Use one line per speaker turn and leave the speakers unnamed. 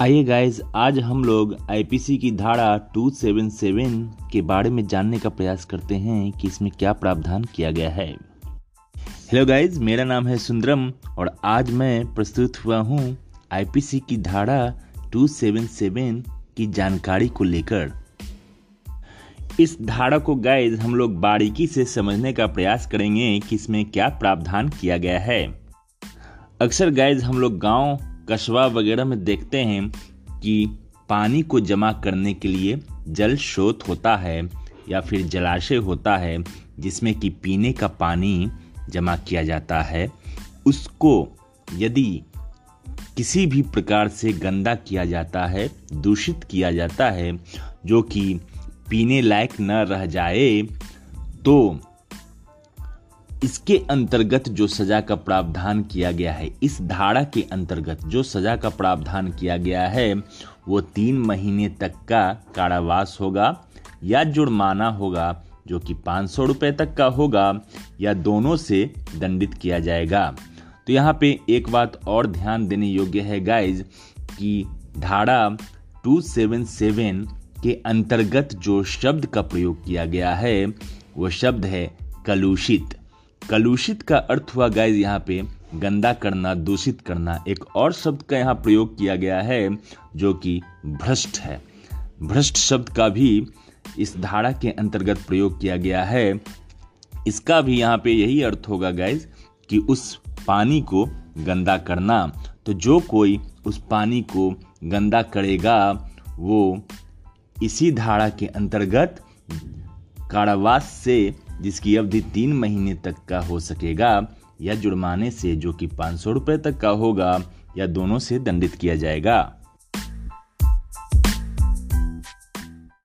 आइए गाइज़ आज हम लोग आईपीसी की धारा 277 के बारे में जानने का प्रयास करते हैं कि इसमें क्या प्रावधान किया गया है। हेलो गाइज़ मेरा नाम है सुंदरम और आज मैं प्रस्तुत हुआ हूँ आईपीसी की धारा 277 की जानकारी को लेकर। इस धारा को गाइज़ हम लोग बारीकी से समझने का प्रयास करेंगे कि इसमें क्या प्रावधान किया गया है। अक्सर गाइज़ हम लोग गाँव कस्बा वगैरह में देखते हैं कि पानी को जमा करने के लिए जल स्रोत होता है या फिर जलाशय होता है, जिसमें कि पीने का पानी जमा किया जाता है। उसको यदि किसी भी प्रकार से गंदा किया जाता है, दूषित किया जाता है, जो कि पीने लायक न रह जाए तो इसके अंतर्गत जो सजा का प्रावधान किया गया है, इस धारा के अंतर्गत जो सजा का प्रावधान किया गया है, वो तीन महीने तक का कारावास होगा या जुर्माना होगा, जो कि पाँच सौ रुपये तक का होगा, या दोनों से दंडित किया जाएगा। तो यहाँ पे एक बात और ध्यान देने योग्य है गाइज़ कि धारा 277 के अंतर्गत जो शब्द का प्रयोग किया गया है, वो शब्द है कलुषित। कलुषित का अर्थ हुआ गाइज़ यहाँ पे गंदा करना, दूषित करना एक और शब्द का यहाँ प्रयोग किया गया है, जो कि भ्रष्ट है। भ्रष्ट शब्द का भी इस धारा के अंतर्गत प्रयोग किया गया है। इसका भी यहाँ पे यही अर्थ होगा गाइज़ कि उस पानी को गंदा करना। तो जो कोई उस पानी को गंदा करेगा, वो इसी धारा के अंतर्गत कारावास से जिसकी अवधि तीन महीने तक का हो सकेगा या जुर्माने से जो कि पाँच सौ रुपये तक का होगा या दोनों से दंडित किया जाएगा।